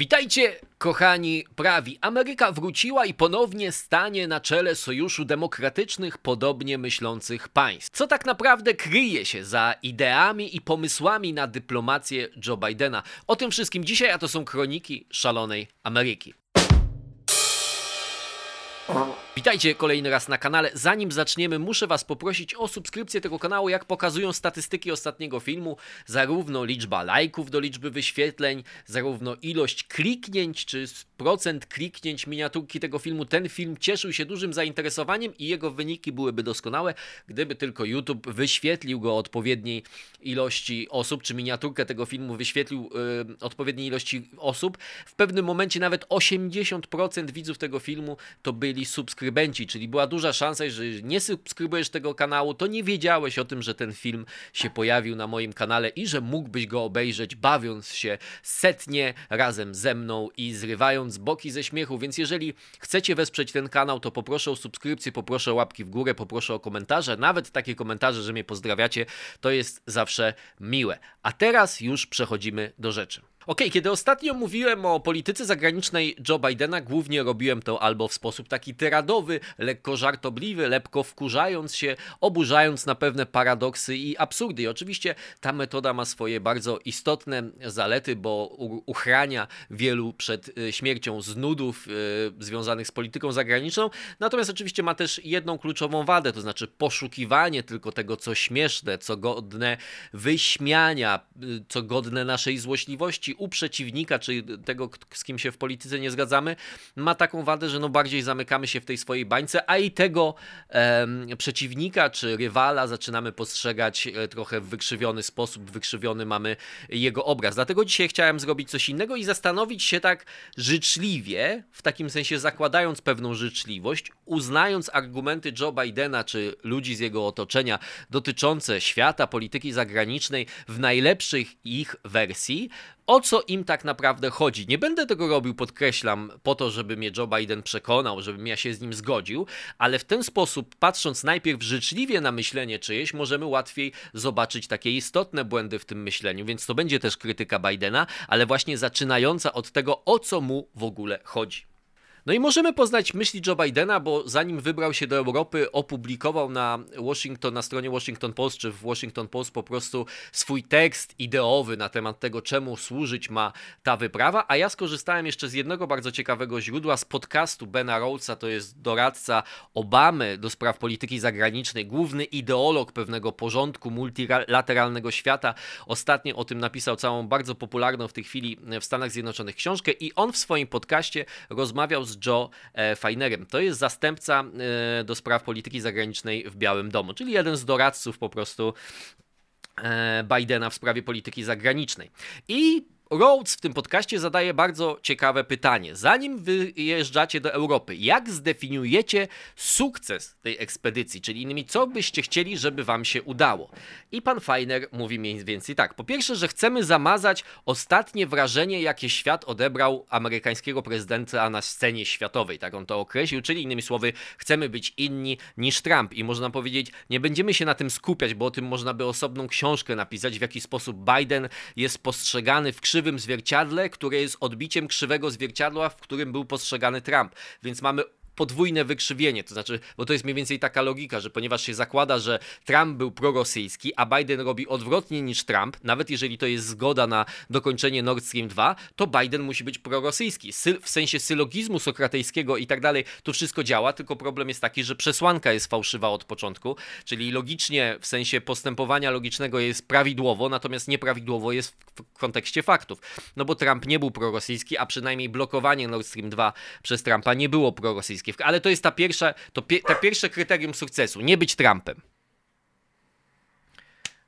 Witajcie, kochani prawi. Ameryka wróciła i ponownie stanie na czele Sojuszu Demokratycznych, podobnie myślących państw. Co tak naprawdę kryje się za ideami i pomysłami na dyplomację Joe Bidena? O tym wszystkim dzisiaj, a to są kroniki szalonej Ameryki. Witajcie kolejny raz na kanale. Zanim zaczniemy, muszę Was poprosić o subskrypcję tego kanału, jak pokazują statystyki ostatniego filmu. Zarówno liczba lajków do liczby wyświetleń, zarówno ilość kliknięć, czy procent kliknięć miniaturki tego filmu. Ten film cieszył się dużym zainteresowaniem i jego wyniki byłyby doskonałe, gdyby tylko YouTube wyświetlił go odpowiedniej ilości osób, czy miniaturkę tego filmu wyświetlił yy, odpowiedniej ilości osób. W pewnym momencie nawet 80% widzów tego filmu to byli subskrybenci, czyli była duża szansa, że nie subskrybujesz tego kanału, to nie wiedziałeś o tym, że ten film się pojawił na moim kanale i że mógłbyś go obejrzeć bawiąc się setnie razem ze mną i zrywając boki ze śmiechu, więc jeżeli chcecie wesprzeć ten kanał, to poproszę o subskrypcję, poproszę o łapki w górę, poproszę o komentarze, nawet takie komentarze, że mnie pozdrawiacie, to jest zawsze miłe. A teraz już przechodzimy do rzeczy. Ok, kiedy ostatnio mówiłem o polityce zagranicznej Joe Bidena, głównie robiłem to albo w sposób taki tyradowy, lekko żartobliwy, lekko wkurzając się, oburzając na pewne paradoksy i absurdy. I oczywiście ta metoda ma swoje bardzo istotne zalety, bo uchrania wielu przed y, śmiercią z nudów yy, związanych z polityką zagraniczną. Natomiast oczywiście ma też jedną kluczową wadę, to znaczy poszukiwanie tylko tego, co śmieszne, co godne wyśmiania, y, co godne naszej złośliwości u przeciwnika, czy tego, z kim się w polityce nie zgadzamy, ma taką wadę, że no bardziej zamykamy się w tej swojej bańce, a i tego przeciwnika czy rywala zaczynamy postrzegać e, trochę w wykrzywiony sposób, wykrzywiony mamy jego obraz. Dlatego dzisiaj chciałem zrobić coś innego i zastanowić się tak życzliwie, w takim sensie zakładając pewną życzliwość, uznając argumenty Joe Bidena czy ludzi z jego otoczenia dotyczące świata, polityki zagranicznej w najlepszych ich wersji, o co im tak naprawdę chodzi. Nie będę tego robił, podkreślam, po to, żeby mnie Joe Biden przekonał, żebym ja się z nim zgodził, ale w ten sposób, patrząc najpierw życzliwie na myślenie czyjeś, możemy łatwiej zobaczyć takie istotne błędy w tym myśleniu, więc to będzie też krytyka Bidena, ale właśnie zaczynająca od tego, o co mu w ogóle chodzi. No i możemy poznać myśli Joe Bidena, bo zanim wybrał się do Europy, opublikował na Washington, na stronie Washington Post, czy w Washington Post po prostu swój tekst ideowy na temat tego, czemu służyć ma ta wyprawa, a ja skorzystałem jeszcze z jednego bardzo ciekawego źródła, z podcastu Bena Rhodesa, to jest doradca Obamy do spraw polityki zagranicznej, główny ideolog pewnego porządku multilateralnego świata. Ostatnio o tym napisał całą bardzo popularną w tej chwili w Stanach Zjednoczonych książkę i on w swoim podcaście rozmawiał z Joe e, Feinerem. To jest zastępca e, do spraw polityki zagranicznej w Białym Domu, czyli jeden z doradców po prostu e, Bidena w sprawie polityki zagranicznej. I Rhodes w tym podcaście zadaje bardzo ciekawe pytanie. Zanim wyjeżdżacie do Europy, jak zdefiniujecie sukces tej ekspedycji? Czyli innymi, co byście chcieli, żeby wam się udało? I pan Feiner mówi mniej więcej tak. Po pierwsze, że chcemy zamazać ostatnie wrażenie, jakie świat odebrał amerykańskiego prezydenta na scenie światowej. Tak on to określił, czyli innymi słowy, chcemy być inni niż Trump. I można powiedzieć, nie będziemy się na tym skupiać, bo o tym można by osobną książkę napisać, w jaki sposób Biden jest postrzegany w krzywej krzywym zwierciadle, które jest odbiciem krzywego zwierciadła, w którym był postrzegany Trump. Więc mamy podwójne wykrzywienie, to znaczy, bo to jest mniej więcej taka logika, że ponieważ się zakłada, że Trump był prorosyjski, a Biden robi odwrotnie niż Trump, nawet jeżeli to jest zgoda na dokończenie Nord Stream 2, to Biden musi być prorosyjski. w sensie sylogizmu sokratejskiego i tak dalej, to wszystko działa, tylko problem jest taki, że przesłanka jest fałszywa od początku, czyli logicznie, w sensie postępowania logicznego jest prawidłowo, natomiast nieprawidłowo jest w kontekście faktów. No bo Trump nie był prorosyjski, a przynajmniej blokowanie Nord Stream 2 przez Trumpa nie było prorosyjskie ale to jest ta pierwsza, to pie, ta pierwsze kryterium sukcesu, nie być Trumpem.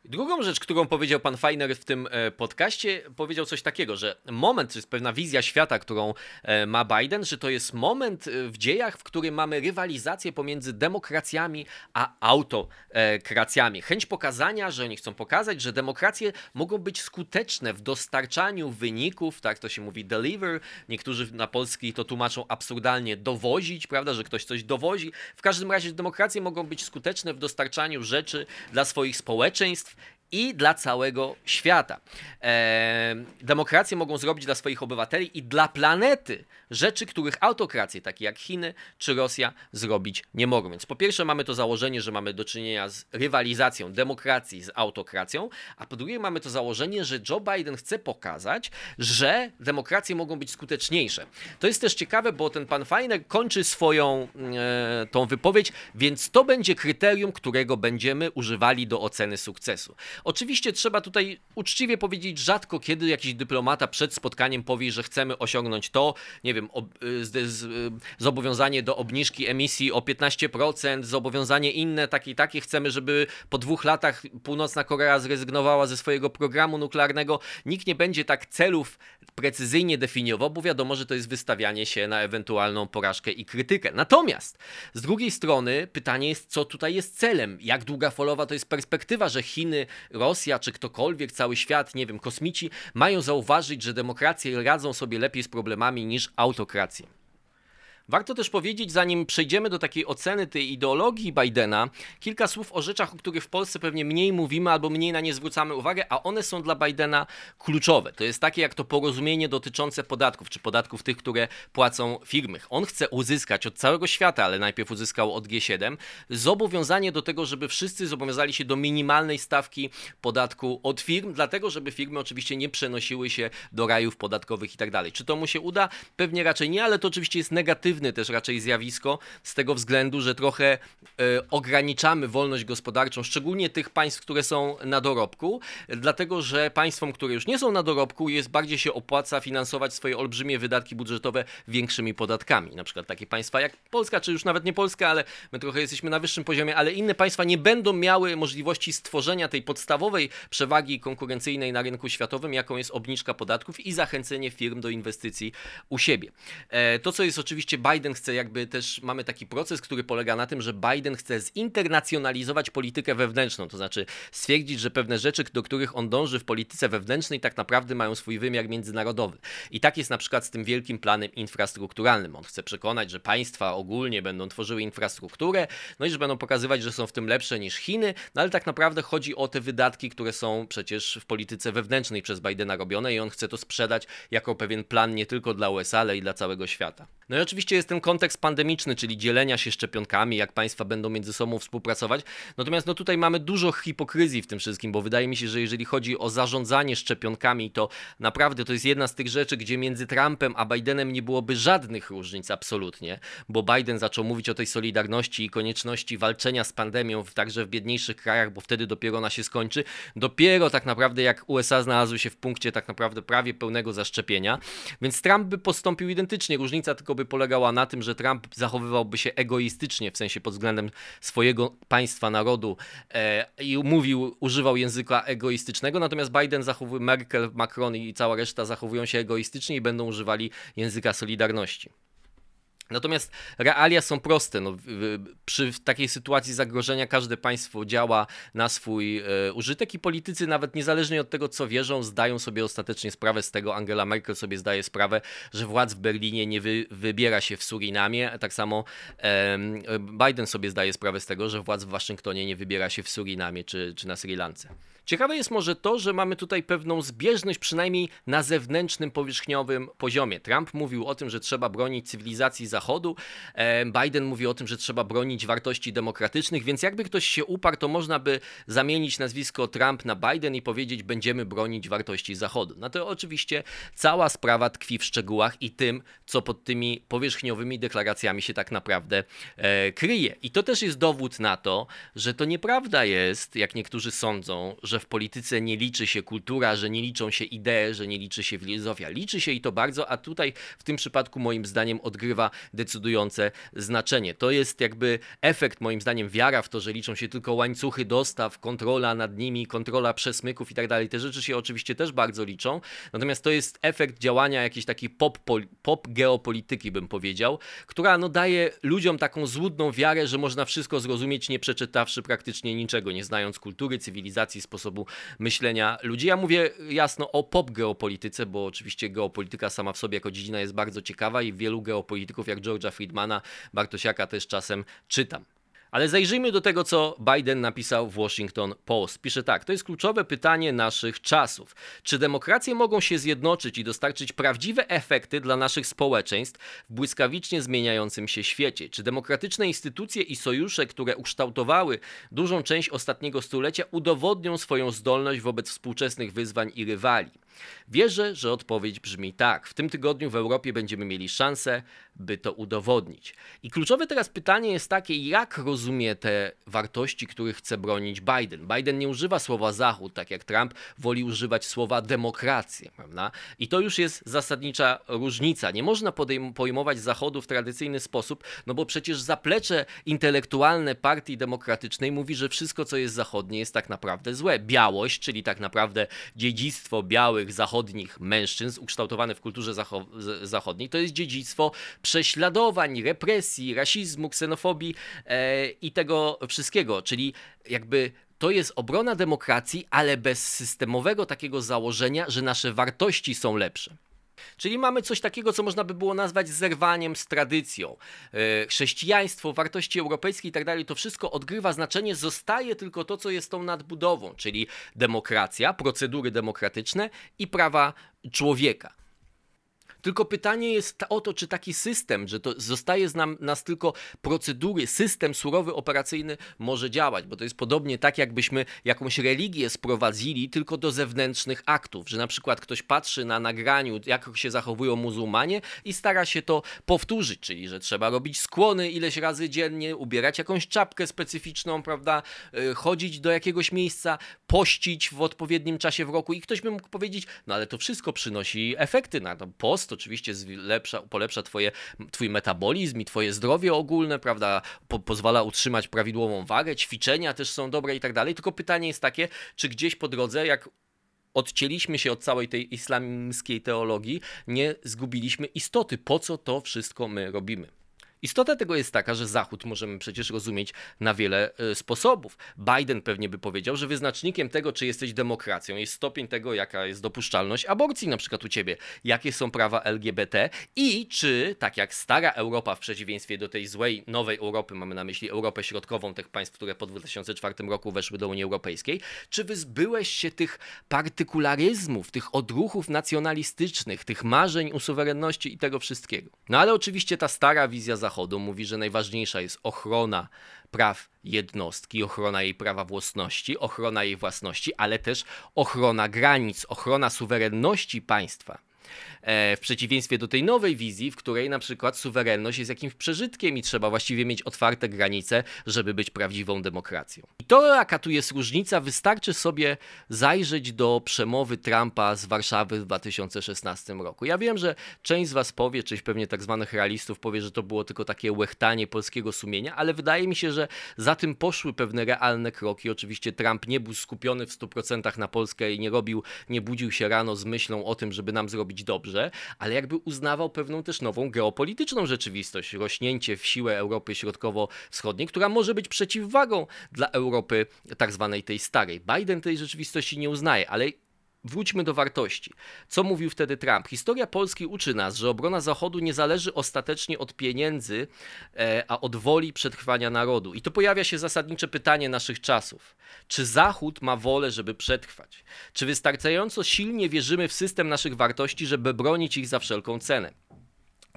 Drugą rzecz, którą powiedział pan Feiner w tym e, podcaście, powiedział coś takiego, że moment, to jest pewna wizja świata, którą e, ma Biden, że to jest moment e, w dziejach, w którym mamy rywalizację pomiędzy demokracjami a autokracjami. Chęć pokazania, że oni chcą pokazać, że demokracje mogą być skuteczne w dostarczaniu wyników, tak to się mówi deliver, niektórzy na polski to tłumaczą absurdalnie dowozić, prawda, że ktoś coś dowozi. W każdym razie demokracje mogą być skuteczne w dostarczaniu rzeczy dla swoich społeczeństw, i dla całego świata. E, demokracje mogą zrobić dla swoich obywateli i dla planety rzeczy, których autokracje, takie jak Chiny czy Rosja, zrobić nie mogą. Więc po pierwsze mamy to założenie, że mamy do czynienia z rywalizacją demokracji z autokracją, a po drugie mamy to założenie, że Joe Biden chce pokazać, że demokracje mogą być skuteczniejsze. To jest też ciekawe, bo ten pan Feiner kończy swoją e, tą wypowiedź, więc to będzie kryterium, którego będziemy używali do oceny sukcesu. Oczywiście trzeba tutaj uczciwie powiedzieć, rzadko kiedy jakiś dyplomata przed spotkaniem powie, że chcemy osiągnąć to, nie wiem, ob, y, z, z, y, zobowiązanie do obniżki emisji o 15%, zobowiązanie inne, takie i takie, chcemy, żeby po dwóch latach Północna Korea zrezygnowała ze swojego programu nuklearnego. Nikt nie będzie tak celów precyzyjnie definiował, bo wiadomo, że to jest wystawianie się na ewentualną porażkę i krytykę. Natomiast z drugiej strony pytanie jest, co tutaj jest celem? Jak długofalowa to jest perspektywa, że Chiny, Rosja czy ktokolwiek, cały świat, nie wiem, kosmici mają zauważyć, że demokracje radzą sobie lepiej z problemami niż autokracje. Warto też powiedzieć, zanim przejdziemy do takiej oceny tej ideologii Bidena, kilka słów o rzeczach, o których w Polsce pewnie mniej mówimy albo mniej na nie zwracamy uwagę, a one są dla Bidena kluczowe. To jest takie jak to porozumienie dotyczące podatków, czy podatków tych, które płacą firmy. On chce uzyskać od całego świata, ale najpierw uzyskał od G7, zobowiązanie do tego, żeby wszyscy zobowiązali się do minimalnej stawki podatku od firm, dlatego żeby firmy oczywiście nie przenosiły się do rajów podatkowych i tak dalej. Czy to mu się uda? Pewnie raczej nie, ale to oczywiście jest negatywne negatywne też raczej zjawisko z tego względu, że trochę e, ograniczamy wolność gospodarczą, szczególnie tych państw, które są na dorobku, dlatego że państwom, które już nie są na dorobku, jest bardziej się opłaca finansować swoje olbrzymie wydatki budżetowe większymi podatkami. Na przykład takie państwa jak Polska, czy już nawet nie Polska, ale my trochę jesteśmy na wyższym poziomie, ale inne państwa nie będą miały możliwości stworzenia tej podstawowej przewagi konkurencyjnej na rynku światowym, jaką jest obniżka podatków i zachęcenie firm do inwestycji u siebie. E, to, co jest oczywiście Biden chce jakby też, mamy taki proces, który polega na tym, że Biden chce zinternacjonalizować politykę wewnętrzną, to znaczy stwierdzić, że pewne rzeczy, do których on dąży w polityce wewnętrznej tak naprawdę mają swój wymiar międzynarodowy. I tak jest na przykład z tym wielkim planem infrastrukturalnym. On chce przekonać, że państwa ogólnie będą tworzyły infrastrukturę, no i że będą pokazywać, że są w tym lepsze niż Chiny, no ale tak naprawdę chodzi o te wydatki, które są przecież w polityce wewnętrznej przez Bidena robione i on chce to sprzedać jako pewien plan nie tylko dla USA, ale i dla całego świata. No i oczywiście jest ten kontekst pandemiczny, czyli dzielenia się szczepionkami, jak państwa będą między sobą współpracować. Natomiast no tutaj mamy dużo hipokryzji w tym wszystkim, bo wydaje mi się, że jeżeli chodzi o zarządzanie szczepionkami, to naprawdę to jest jedna z tych rzeczy, gdzie między Trumpem a Bidenem nie byłoby żadnych różnic absolutnie, bo Biden zaczął mówić o tej solidarności i konieczności walczenia z pandemią także w biedniejszych krajach, bo wtedy dopiero ona się skończy. Dopiero tak naprawdę jak USA znalazły się w punkcie tak naprawdę prawie pełnego zaszczepienia, więc Trump by postąpił identycznie. Różnica tylko by polegała na tym, że Trump zachowywałby się egoistycznie, w sensie pod względem swojego państwa, narodu e, i mówił, używał języka egoistycznego, natomiast Biden zachowuje, Merkel, Macron i cała reszta zachowują się egoistycznie i będą używali języka solidarności. Natomiast realia są proste. No, przy takiej sytuacji zagrożenia każde państwo działa na swój e, użytek i politycy, nawet niezależnie od tego, co wierzą, zdają sobie ostatecznie sprawę z tego. Angela Merkel sobie zdaje sprawę, że władz w Berlinie nie wy, wybiera się w Surinamie. Tak samo Biden sobie zdaje sprawę z tego, że władz w Waszyngtonie nie wybiera się w Surinamie czy, czy na Sri Lance. Ciekawe jest może to, że mamy tutaj pewną zbieżność, przynajmniej na zewnętrznym, powierzchniowym poziomie. Trump mówił o tym, że trzeba bronić cywilizacji Zachodu, Biden mówi o tym, że trzeba bronić wartości demokratycznych, więc jakby ktoś się uparł, to można by zamienić nazwisko Trump na Biden i powiedzieć, będziemy bronić wartości Zachodu. No to oczywiście cała sprawa tkwi w szczegółach i tym, co pod tymi powierzchniowymi deklaracjami się tak naprawdę e, kryje. I to też jest dowód na to, że to nieprawda jest, jak niektórzy sądzą, że w polityce nie liczy się kultura, że nie liczą się idee, że nie liczy się filozofia. Liczy się i to bardzo, a tutaj w tym przypadku moim zdaniem odgrywa decydujące znaczenie. To jest jakby efekt moim zdaniem wiara w to, że liczą się tylko łańcuchy dostaw, kontrola nad nimi, kontrola przesmyków i tak dalej. Te rzeczy się oczywiście też bardzo liczą, natomiast to jest efekt działania jakiejś takiej pop, pop geopolityki bym powiedział, która no daje ludziom taką złudną wiarę, że można wszystko zrozumieć nie przeczytawszy praktycznie niczego, nie znając kultury, cywilizacji, sposobu sposobu myślenia ludzi. Ja mówię jasno o pop geopolityce, bo oczywiście geopolityka sama w sobie jako dziedzina jest bardzo ciekawa i wielu geopolityków jak George'a Friedmana, Bartosiaka też czasem czytam. Ale zajrzyjmy do tego, co Biden napisał w Washington Post. Pisze tak: To jest kluczowe pytanie naszych czasów. Czy demokracje mogą się zjednoczyć i dostarczyć prawdziwe efekty dla naszych społeczeństw w błyskawicznie zmieniającym się świecie? Czy demokratyczne instytucje i sojusze, które ukształtowały dużą część ostatniego stulecia, udowodnią swoją zdolność wobec współczesnych wyzwań i rywali? Wierzę, że odpowiedź brzmi tak. W tym tygodniu w Europie będziemy mieli szansę, by to udowodnić. I kluczowe teraz pytanie jest takie, jak rozumie te wartości, których chce bronić Biden. Biden nie używa słowa Zachód, tak jak Trump woli używać słowa demokrację, prawda? I to już jest zasadnicza różnica. Nie można pojmować Zachodu w tradycyjny sposób, no bo przecież zaplecze intelektualne partii demokratycznej mówi, że wszystko, co jest zachodnie, jest tak naprawdę złe. Białość, czyli tak naprawdę dziedzictwo białych, zachodnich mężczyzn, ukształtowane w kulturze zachodniej, to jest dziedzictwo prześladowań, represji, rasizmu, ksenofobii e, i tego wszystkiego, czyli jakby to jest obrona demokracji, ale bez systemowego takiego założenia, że nasze wartości są lepsze. Czyli mamy coś takiego, co można by było nazwać zerwaniem z tradycją. E, chrześcijaństwo, wartości europejskie i tak dalej, to wszystko odgrywa znaczenie, zostaje tylko to, co jest tą nadbudową, czyli demokracja, procedury demokratyczne i prawa człowieka. Tylko pytanie jest o to, czy taki system, że to zostaje z nam, nas tylko procedury, system surowy, operacyjny może działać, bo to jest podobnie tak, jakbyśmy jakąś religię sprowadzili tylko do zewnętrznych aktów, że na przykład ktoś patrzy na nagraniu, jak się zachowują muzułmanie i stara się to powtórzyć, czyli że trzeba robić skłony ileś razy dziennie, ubierać jakąś czapkę specyficzną, prawda, y, chodzić do jakiegoś miejsca, pościć w odpowiednim czasie w roku i ktoś by mógł powiedzieć, no ale to wszystko przynosi efekty na to. Post oczywiście zlepsza, polepsza twoje, twój metabolizm i twoje zdrowie ogólne, prawda, po, pozwala utrzymać prawidłową wagę, ćwiczenia też są dobre i tak dalej, tylko pytanie jest takie, czy gdzieś po drodze, jak odcięliśmy się od całej tej islamskiej teologii, nie zgubiliśmy istoty, po co to wszystko my robimy. Istota tego jest taka, że Zachód możemy przecież rozumieć na wiele e, sposobów. Biden pewnie by powiedział, że wyznacznikiem tego, czy jesteś demokracją, jest stopień tego, jaka jest dopuszczalność aborcji na przykład u ciebie, jakie są prawa LGBT i czy, tak jak stara Europa w przeciwieństwie do tej złej nowej Europy, mamy na myśli Europę Środkową, tych państw, które po 2004 roku weszły do Unii Europejskiej, czy wyzbyłeś się tych partykularyzmów, tych odruchów nacjonalistycznych, tych marzeń o suwerenności i tego wszystkiego. No ale oczywiście ta stara wizja Zachodu Zachodu mówi, że najważniejsza jest ochrona praw jednostki, ochrona jej prawa własności, ochrona jej własności, ale też ochrona granic, ochrona suwerenności państwa. E, w przeciwieństwie do tej nowej wizji, w której na przykład suwerenność jest jakimś przeżytkiem i trzeba właściwie mieć otwarte granice, żeby być prawdziwą demokracją. I to, jaka tu jest różnica, wystarczy sobie zajrzeć do przemowy Trumpa z Warszawy w 2016 roku. Ja wiem, że część z Was powie, część pewnie tak zwanych realistów powie, że to było tylko takie łechtanie polskiego sumienia, ale wydaje mi się, że za tym poszły pewne realne kroki. Oczywiście Trump nie był skupiony w 100% na Polskę i nie robił, nie budził się rano z myślą o tym, żeby nam zrobić dobrze ale jakby uznawał pewną też nową geopolityczną rzeczywistość, rośnięcie w siłę Europy Środkowo-Wschodniej, która może być przeciwwagą dla Europy tak zwanej tej starej. Biden tej rzeczywistości nie uznaje, ale Wróćmy do wartości. Co mówił wtedy Trump? Historia Polski uczy nas, że obrona Zachodu nie zależy ostatecznie od pieniędzy, e, a od woli przetrwania narodu. I to pojawia się zasadnicze pytanie naszych czasów. Czy Zachód ma wolę, żeby przetrwać? Czy wystarczająco silnie wierzymy w system naszych wartości, żeby bronić ich za wszelką cenę?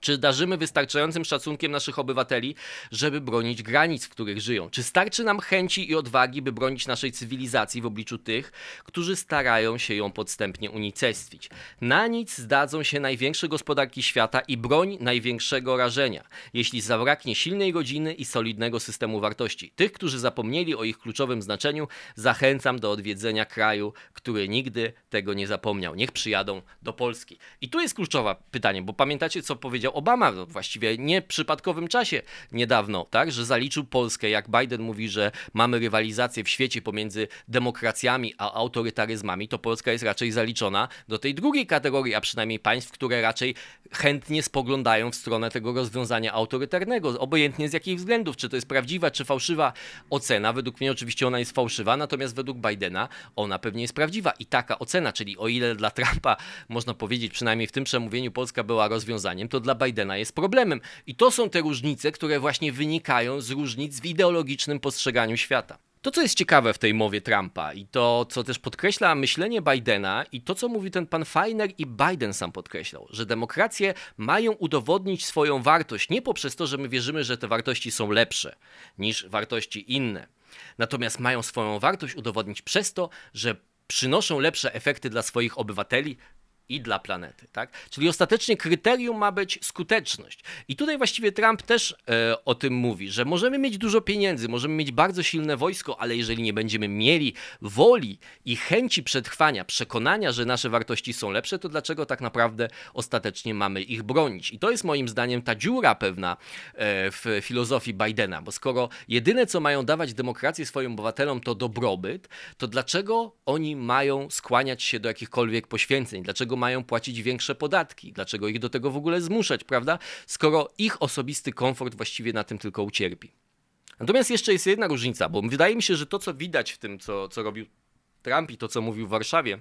Czy darzymy wystarczającym szacunkiem naszych obywateli, żeby bronić granic, w których żyją? Czy starczy nam chęci i odwagi, by bronić naszej cywilizacji w obliczu tych, którzy starają się ją podstępnie unicestwić? Na nic zdadzą się największe gospodarki świata i broń największego rażenia, jeśli zabraknie silnej rodziny i solidnego systemu wartości. Tych, którzy zapomnieli o ich kluczowym znaczeniu, zachęcam do odwiedzenia kraju, który nigdy tego nie zapomniał. Niech przyjadą do Polski. I tu jest kluczowe pytanie, bo pamiętacie, co powiedział Obama no, właściwie nie przypadkowym czasie niedawno, tak, że zaliczył Polskę, jak Biden mówi, że mamy rywalizację w świecie pomiędzy demokracjami a autorytaryzmami, to Polska jest raczej zaliczona do tej drugiej kategorii, a przynajmniej państw, które raczej chętnie spoglądają w stronę tego rozwiązania autorytarnego, obojętnie z jakich względów, czy to jest prawdziwa, czy fałszywa ocena. Według mnie oczywiście ona jest fałszywa, natomiast według Bidena ona pewnie jest prawdziwa i taka ocena, czyli o ile dla Trumpa można powiedzieć, przynajmniej w tym przemówieniu Polska była rozwiązaniem, to dla Bidena jest problemem. I to są te różnice, które właśnie wynikają z różnic w ideologicznym postrzeganiu świata. To, co jest ciekawe w tej mowie Trumpa i to, co też podkreśla myślenie Bidena i to, co mówi ten pan Feiner i Biden sam podkreślał, że demokracje mają udowodnić swoją wartość nie poprzez to, że my wierzymy, że te wartości są lepsze niż wartości inne. Natomiast mają swoją wartość udowodnić przez to, że przynoszą lepsze efekty dla swoich obywateli, i dla planety, tak? Czyli ostatecznie kryterium ma być skuteczność. I tutaj właściwie Trump też e, o tym mówi, że możemy mieć dużo pieniędzy, możemy mieć bardzo silne wojsko, ale jeżeli nie będziemy mieli woli i chęci przetrwania, przekonania, że nasze wartości są lepsze, to dlaczego tak naprawdę ostatecznie mamy ich bronić? I to jest moim zdaniem ta dziura pewna e, w filozofii Bidena, bo skoro jedyne co mają dawać demokrację swoim obywatelom to dobrobyt, to dlaczego oni mają skłaniać się do jakichkolwiek poświęceń? Dlaczego dlaczego mają płacić większe podatki, dlaczego ich do tego w ogóle zmuszać, prawda? Skoro ich osobisty komfort właściwie na tym tylko ucierpi. Natomiast jeszcze jest jedna różnica, bo wydaje mi się, że to, co widać w tym, co, co robił Trump i to, co mówił w Warszawie,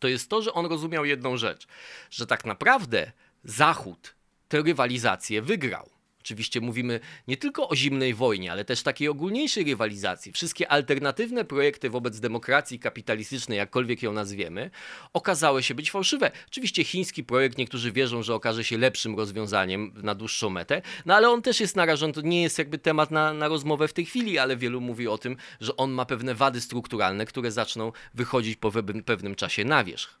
to jest to, że on rozumiał jedną rzecz, że tak naprawdę Zachód tę rywalizację wygrał. Oczywiście mówimy nie tylko o zimnej wojnie, ale też takiej ogólniejszej rywalizacji. Wszystkie alternatywne projekty wobec demokracji kapitalistycznej, jakkolwiek ją nazwiemy, okazały się być fałszywe. Oczywiście chiński projekt, niektórzy wierzą, że okaże się lepszym rozwiązaniem na dłuższą metę, no ale on też jest narażony, to nie jest jakby temat na, na rozmowę w tej chwili, ale wielu mówi o tym, że on ma pewne wady strukturalne, które zaczną wychodzić po pewnym czasie na wierzch.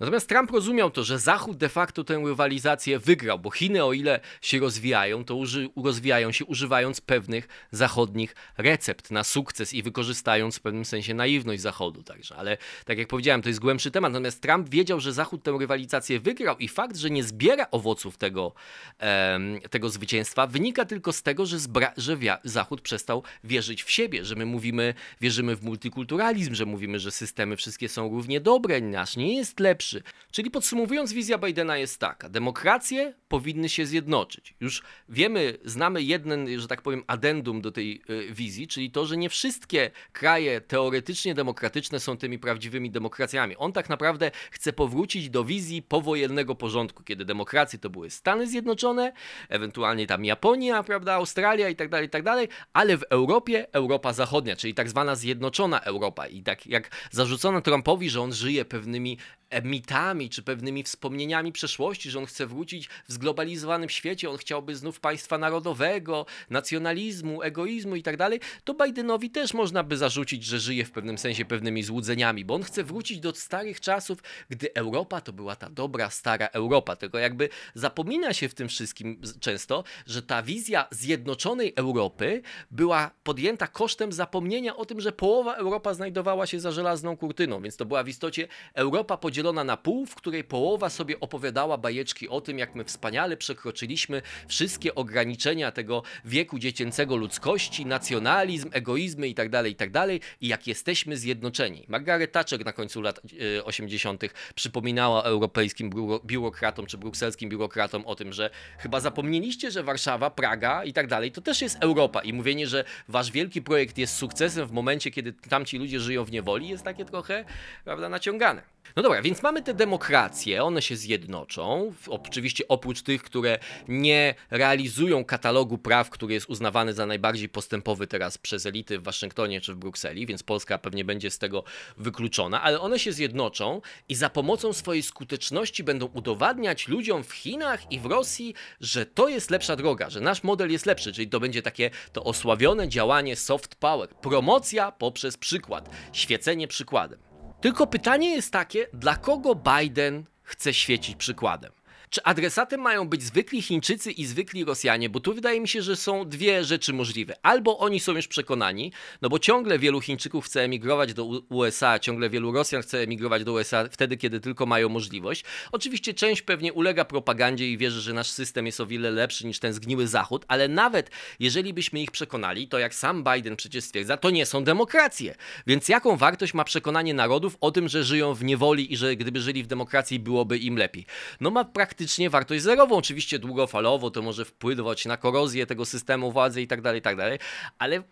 Natomiast Trump rozumiał to, że Zachód de facto tę rywalizację wygrał, bo Chiny o ile się rozwijają, to uży, rozwijają się używając pewnych zachodnich recept na sukces i wykorzystając w pewnym sensie naiwność Zachodu także. Ale tak jak powiedziałem, to jest głębszy temat. Natomiast Trump wiedział, że Zachód tę rywalizację wygrał i fakt, że nie zbiera owoców tego, em, tego zwycięstwa wynika tylko z tego, że, że Zachód przestał wierzyć w siebie, że my mówimy, wierzymy w multikulturalizm, że mówimy, że systemy wszystkie są równie dobre, nasz nie jest lepszy, Czyli podsumowując, wizja Bidena jest taka: demokracje powinny się zjednoczyć. Już wiemy, znamy jeden, że tak powiem, addendum do tej y, wizji, czyli to, że nie wszystkie kraje teoretycznie demokratyczne są tymi prawdziwymi demokracjami. On tak naprawdę chce powrócić do wizji powojennego porządku, kiedy demokracje to były Stany Zjednoczone, ewentualnie tam Japonia, prawda, Australia i tak dalej, i tak dalej, ale w Europie Europa Zachodnia, czyli tak zwana zjednoczona Europa. I tak jak zarzucono Trumpowi, że on żyje pewnymi mitami czy pewnymi wspomnieniami przeszłości, że on chce wrócić w zglobalizowanym świecie, on chciałby znów państwa narodowego, nacjonalizmu, egoizmu i tak dalej, to Bidenowi też można by zarzucić, że żyje w pewnym sensie pewnymi złudzeniami, bo on chce wrócić do starych czasów, gdy Europa to była ta dobra, stara Europa. Tylko jakby zapomina się w tym wszystkim często, że ta wizja zjednoczonej Europy była podjęta kosztem zapomnienia o tym, że połowa Europa znajdowała się za żelazną kurtyną, więc to była w istocie Europa podzielona podzielona na pół, w której połowa sobie opowiadała bajeczki o tym, jak my wspaniale przekroczyliśmy wszystkie ograniczenia tego wieku dziecięcego ludzkości, nacjonalizm, egoizmy itd., tak itd. Tak i jak jesteśmy zjednoczeni. Margaret Thatcher na końcu lat 80. E, przypominała europejskim biurokratom czy brukselskim biurokratom o tym, że chyba zapomnieliście, że Warszawa, Praga i tak to też jest Europa i mówienie, że wasz wielki projekt jest sukcesem w momencie, kiedy tamci ludzie żyją w niewoli jest takie trochę, prawda, naciągane. No dobra, więc mamy te demokracje, one się zjednoczą. Oczywiście oprócz tych, które nie realizują katalogu praw, który jest uznawany za najbardziej postępowy teraz przez elity w Waszyngtonie czy w Brukseli, więc Polska pewnie będzie z tego wykluczona, ale one się zjednoczą i za pomocą swojej skuteczności będą udowadniać ludziom w Chinach i w Rosji, że to jest lepsza droga, że nasz model jest lepszy, czyli to będzie takie to osławione działanie soft power, promocja poprzez przykład, świecenie przykładem. Tylko pytanie jest takie, dla kogo Biden chce świecić przykładem? Czy adresatem mają być zwykli Chińczycy i zwykli Rosjanie? Bo tu wydaje mi się, że są dwie rzeczy możliwe. Albo oni są już przekonani, no bo ciągle wielu Chińczyków chce emigrować do USA, ciągle wielu Rosjan chce emigrować do USA wtedy, kiedy tylko mają możliwość. Oczywiście część pewnie ulega propagandzie i wierzy, że nasz system jest o wiele lepszy niż ten zgniły Zachód, ale nawet jeżeli byśmy ich przekonali, to jak sam Biden przecież stwierdza, to nie są demokracje. Więc jaką wartość ma przekonanie narodów o tym, że żyją w niewoli i że gdyby żyli w demokracji, byłoby im lepiej? No ma praktycznie praktycznie wartość zerową. Oczywiście długofalowo to może wpływać na korozję tego systemu władzy i tak dalej, i tak dalej, ale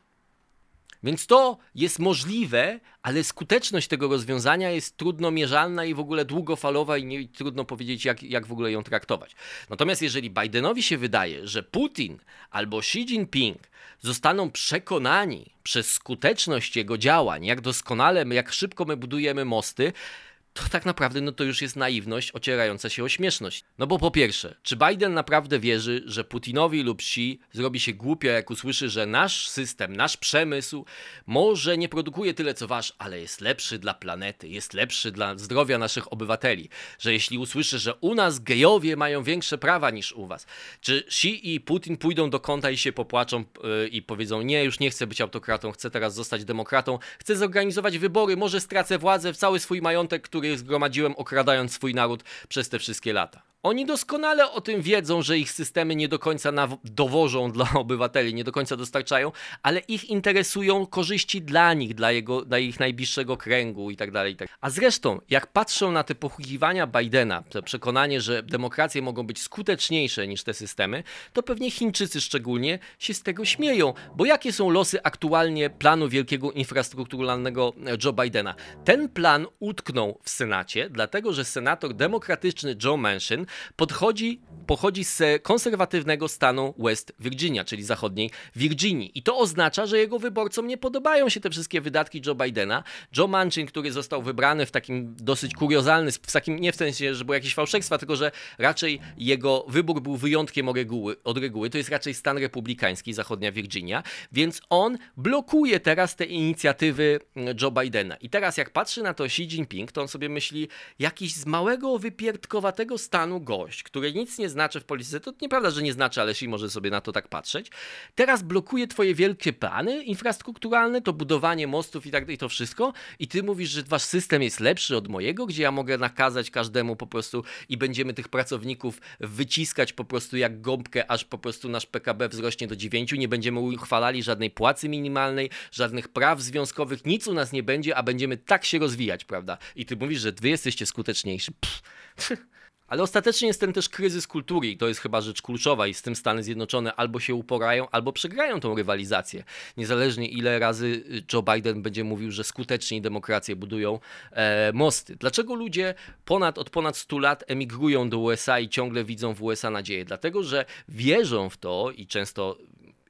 Więc to jest możliwe, ale skuteczność tego rozwiązania jest trudno mierzalna i w ogóle długofalowa i, nie, i trudno powiedzieć, jak, jak w ogóle ją traktować. Natomiast jeżeli Bidenowi się wydaje, że Putin albo Xi Jinping zostaną przekonani przez skuteczność jego działań, jak doskonale, jak szybko my budujemy mosty, to tak naprawdę no to już jest naiwność ocierająca się o śmieszność. No bo po pierwsze, czy Biden naprawdę wierzy, że Putinowi lub Xi zrobi się głupio, jak usłyszy, że nasz system, nasz przemysł może nie produkuje tyle co wasz, ale jest lepszy dla planety, jest lepszy dla zdrowia naszych obywateli. Że jeśli usłyszy, że u nas gejowie mają większe prawa niż u was, czy Xi i Putin pójdą do kąta i się popłaczą yy, i powiedzą, nie, już nie chcę być autokratą, chcę teraz zostać demokratą, chcę zorganizować wybory, może stracę władzę, cały swój majątek, który który zgromadziłem okradając swój naród przez te wszystkie lata. Oni doskonale o tym wiedzą, że ich systemy nie do końca dowożą dla obywateli, nie do końca dostarczają, ale ich interesują korzyści dla nich, dla, jego, dla ich najbliższego kręgu i tak dalej. Tak. A zresztą, jak patrzą na te pochukiwania Bidena, to przekonanie, że demokracje mogą być skuteczniejsze niż te systemy, to pewnie Chińczycy szczególnie się z tego śmieją, bo jakie są losy aktualnie planu wielkiego infrastrukturalnego Joe Bidena? Ten plan utknął w Senacie, dlatego że senator demokratyczny Joe Manchin podchodzi, pochodzi z konserwatywnego stanu West Virginia, czyli zachodniej Virginii. I to oznacza, że jego wyborcom nie podobają się te wszystkie wydatki Joe Bidena. Joe Manchin, który został wybrany w takim dosyć kuriozalny, w takim nie w sensie, że były jakieś fałszerstwa, tylko że raczej jego wybór był wyjątkiem od reguły, od reguły. To jest raczej stan republikański, zachodnia Virginia, więc on blokuje teraz te inicjatywy Joe Bidena. I teraz jak patrzy na to Xi Jinping, to on sobie myśli, jakiś z małego, wypierdkowatego stanu gość, który nic nie znaczy w polityce, to nieprawda, że nie znaczy, ale jeśli może sobie na to tak patrzeć, teraz blokuje twoje wielkie plany infrastrukturalne, to budowanie mostów i tak i to wszystko i ty mówisz, że wasz system jest lepszy od mojego, gdzie ja mogę nakazać każdemu po prostu i będziemy tych pracowników wyciskać po prostu jak gąbkę, aż po prostu nasz PKB wzrośnie do 9, nie będziemy uchwalali żadnej płacy minimalnej, żadnych praw związkowych, nic u nas nie będzie, a będziemy tak się rozwijać, prawda? I ty mówisz, że wy jesteście skuteczniejsi. Pff. Ale ostatecznie jest ten też kryzys kultury i to jest chyba rzecz kluczowa i z tym Stany Zjednoczone albo się uporają, albo przegrają tą rywalizację. Niezależnie ile razy Joe Biden będzie mówił, że skutecznie demokracje budują e, mosty. Dlaczego ludzie ponad, od ponad 100 lat emigrują do USA i ciągle widzą w USA nadzieję? Dlatego, że wierzą w to i często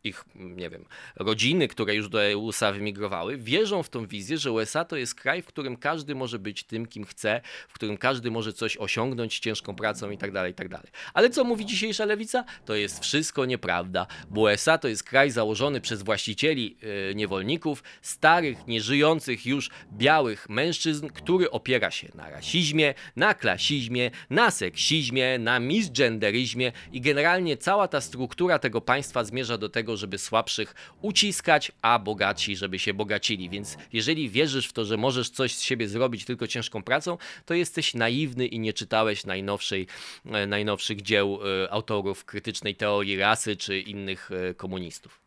ich, nie wiem, rodziny, które już do USA wymigrowały, wierzą w tą wizję, że USA to jest kraj, w którym każdy może być tym, kim chce, w którym każdy może coś osiągnąć ciężką pracą i tak dalej, tak dalej. Ale co mówi dzisiejsza lewica? To jest wszystko nieprawda, bo USA to jest kraj założony przez właścicieli yy, niewolników, starych, nieżyjących już białych mężczyzn, który opiera się na rasizmie, na klasizmie, na seksizmie, na misgenderyzmie i generalnie cała ta struktura tego państwa zmierza do tego, tego, żeby słabszych uciskać, a bogaci, żeby się bogacili. Więc jeżeli wierzysz w to, że możesz coś z siebie zrobić tylko ciężką pracą, to jesteś naiwny i nie czytałeś najnowszej, e, najnowszych dzieł e, autorów krytycznej teorii rasy czy innych e, komunistów.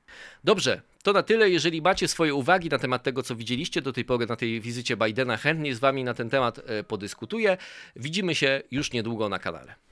Dobrze, to na tyle. Jeżeli macie swoje uwagi na temat tego, co widzieliście do tej pory na tej wizycie Bidena, chętnie z Wami na ten temat podyskutuję. Widzimy się już niedługo na kanale.